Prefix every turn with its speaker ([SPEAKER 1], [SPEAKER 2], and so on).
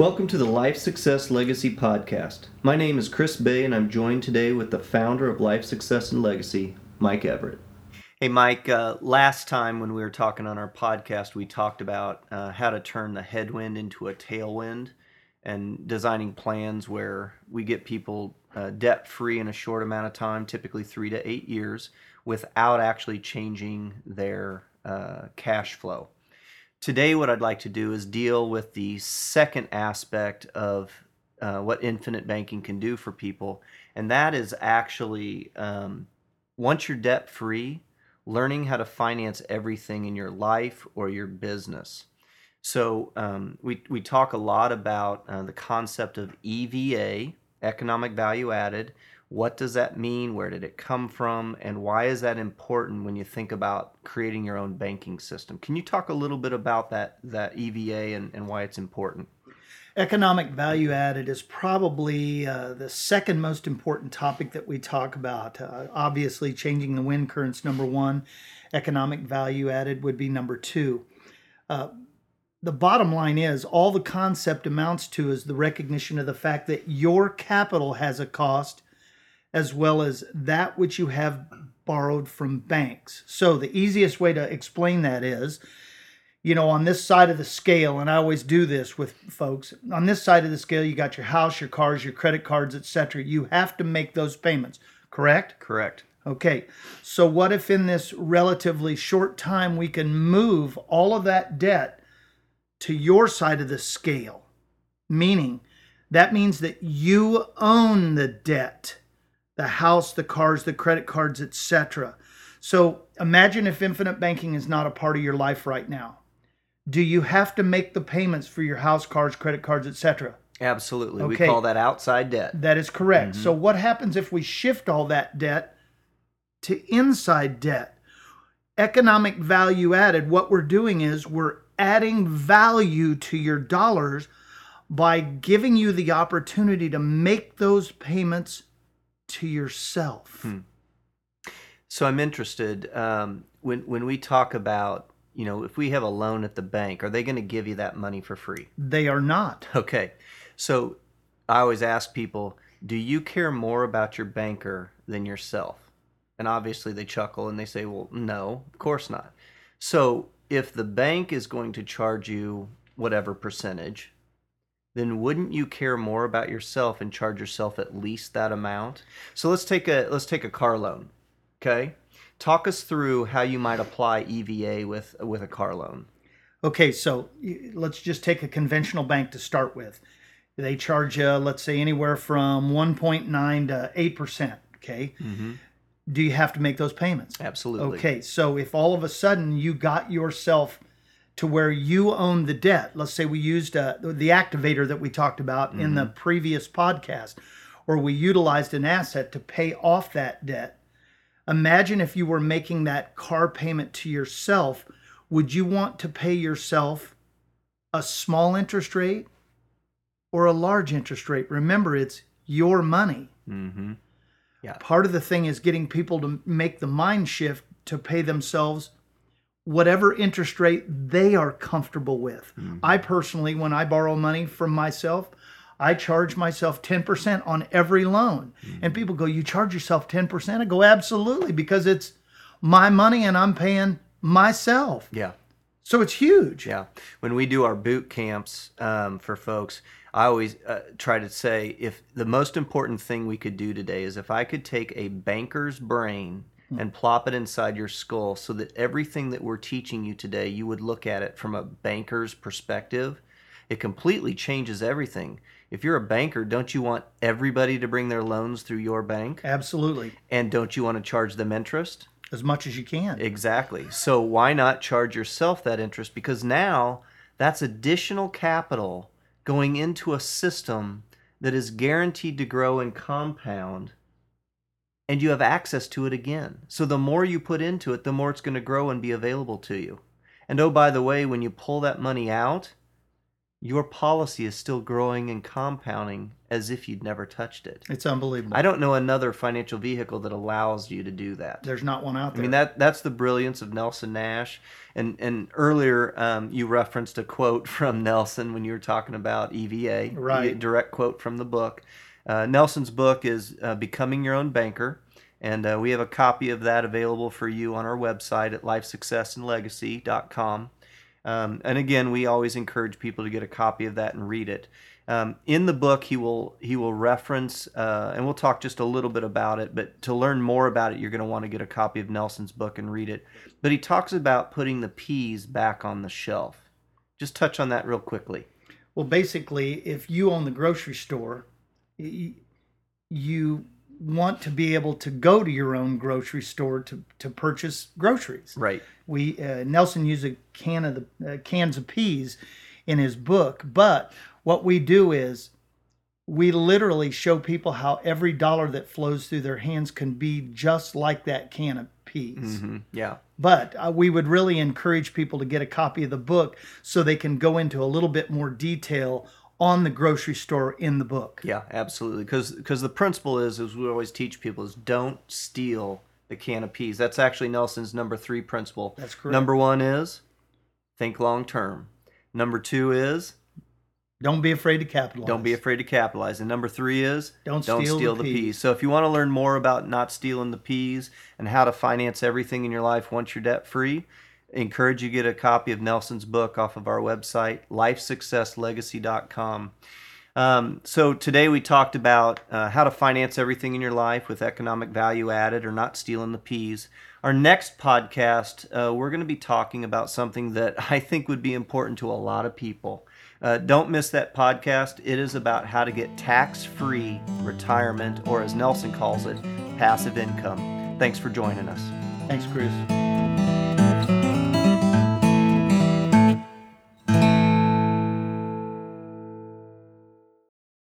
[SPEAKER 1] Welcome to the Life Success Legacy Podcast. My name is Chris Bay, and I'm joined today with the founder of Life Success and Legacy, Mike Everett. Hey, Mike, uh, last time when we were talking on our podcast, we talked about uh, how to turn the headwind into a tailwind and designing plans where we get people uh, debt free in a short amount of time, typically three to eight years, without actually changing their uh, cash flow. Today, what I'd like to do is deal with the second aspect of uh, what infinite banking can do for people, and that is actually um, once you're debt free, learning how to finance everything in your life or your business. So, um, we, we talk a lot about uh, the concept of EVA, economic value added, what does that mean? Where did it come from? And why is that important when you think about creating your own banking system? Can you talk a little bit about that, that EVA and, and why it's important?
[SPEAKER 2] Economic value added is probably uh, the second most important topic that we talk about. Uh, obviously, changing the wind currents, number one. Economic value added would be number two. Uh, the bottom line is all the concept amounts to is the recognition of the fact that your capital has a cost as well as that which you have borrowed from banks. So the easiest way to explain that is, you know, on this side of the scale, and I always do this with folks, on this side of the scale, you got your house, your cars, your credit cards, etc. You have to make those payments, correct?
[SPEAKER 1] Correct.
[SPEAKER 2] Okay. So what if in this relatively short time we can move all of that debt to your side of the scale? Meaning that means that you own the debt the house, the cars, the credit cards, etc. So imagine if infinite banking is not a part of your life right now. Do you have to make the payments for your house, cars, credit cards, etc.?
[SPEAKER 1] Absolutely. Okay. We call that outside debt.
[SPEAKER 2] That is correct. Mm-hmm. So what happens if we shift all that debt to inside debt? Economic value added, what we're doing is we're adding value to your dollars by giving you the opportunity to make those payments to yourself. Hmm.
[SPEAKER 1] So I'm interested um, when when we talk about you know if we have a loan at the bank, are they going to give you that money for free?
[SPEAKER 2] They are not.
[SPEAKER 1] Okay, so I always ask people, do you care more about your banker than yourself? And obviously they chuckle and they say, well, no, of course not. So if the bank is going to charge you whatever percentage, then wouldn't you care more about yourself and charge yourself at least that amount? So let's take a let's take a car loan. Okay? Talk us through how you might apply EVA with with a car loan.
[SPEAKER 2] Okay, so let's just take a conventional bank to start with. They charge you, let's say, anywhere from 1.9 to 8%. Okay. Mm-hmm. Do you have to make those payments?
[SPEAKER 1] Absolutely.
[SPEAKER 2] Okay, so if all of a sudden you got yourself to where you own the debt. Let's say we used uh, the activator that we talked about mm-hmm. in the mm-hmm. previous podcast, or we utilized an asset to pay off that debt. Imagine if you were making that car payment to yourself. Would you want to pay yourself a small interest rate or a large interest rate? Remember, it's your money. Mm-hmm. Yeah. Part of the thing is getting people to make the mind shift to pay themselves whatever interest rate they are comfortable with. Mm-hmm. I personally, when I borrow money from myself, I charge myself 10% on every loan. Mm-hmm. And people go, You charge yourself 10%? I go, Absolutely, because it's my money and I'm paying myself.
[SPEAKER 1] Yeah.
[SPEAKER 2] So it's huge.
[SPEAKER 1] Yeah. When we do our boot camps um, for folks, I always uh, try to say if the most important thing we could do today is if I could take a banker's brain and mm. plop it inside your skull so that everything that we're teaching you today, you would look at it from a banker's perspective. It completely changes everything. If you're a banker, don't you want everybody to bring their loans through your bank?
[SPEAKER 2] Absolutely.
[SPEAKER 1] And don't you want to charge them interest?
[SPEAKER 2] As much as you can.
[SPEAKER 1] Exactly. So why not charge yourself that interest? Because now that's additional capital going into a system that is guaranteed to grow and compound and you have access to it again. So the more you put into it, the more it's going to grow and be available to you. And oh, by the way, when you pull that money out, your policy is still growing and compounding as if you'd never touched it.
[SPEAKER 2] It's unbelievable.
[SPEAKER 1] I don't know another financial vehicle that allows you to do that.
[SPEAKER 2] There's not one out there.
[SPEAKER 1] I mean that that's the brilliance of Nelson Nash. And and earlier um, you referenced a quote from Nelson when you were talking about EVA,
[SPEAKER 2] Right.
[SPEAKER 1] direct quote from the book. Uh, Nelson's book is uh, Becoming Your Own Banker, and uh, we have a copy of that available for you on our website at lifesuccessandlegacy.com. Um, and again, we always encourage people to get a copy of that and read it. Um, in the book, he will he will reference, uh, and we'll talk just a little bit about it. But to learn more about it, you're going to want to get a copy of Nelson's book and read it. But he talks about putting the peas back on the shelf. Just touch on that real quickly.
[SPEAKER 2] Well, basically, if you own the grocery store, you want to be able to go to your own grocery store to, to purchase groceries.
[SPEAKER 1] Right.
[SPEAKER 2] We uh, Nelson used a can of the uh, cans of peas in his book, but what we do is we literally show people how every dollar that flows through their hands can be just like that can of peas.
[SPEAKER 1] hmm Yeah.
[SPEAKER 2] But uh, we would really encourage people to get a copy of the book so they can go into a little bit more detail on the grocery store in the book.
[SPEAKER 1] Yeah, absolutely. Because because the principle is, as we always teach people, is don't steal the can of peas. That's actually Nelson's number three principle.
[SPEAKER 2] That's correct.
[SPEAKER 1] Number one is think long term. Number two is
[SPEAKER 2] Don't be afraid to capitalize.
[SPEAKER 1] don't be afraid to capitalize. And number three is Don't
[SPEAKER 2] don't steal the
[SPEAKER 1] the peas.
[SPEAKER 2] peas.
[SPEAKER 1] So if you want to learn more about not stealing the peas and how to finance everything in your life once you're debt free, encourage you to get a copy of Nelson's book off of our website, lifesuccesslegacy.com. Um, so today we talked about uh, how to finance everything in your life with economic value added or not stealing the peas. Our next podcast, uh, we're going to be talking about something that I think would be important to a lot of people. Uh, don't miss that podcast. It is about how to get tax free retirement, or as Nelson calls it, passive income. Thanks for joining us.
[SPEAKER 2] Thanks, Chris.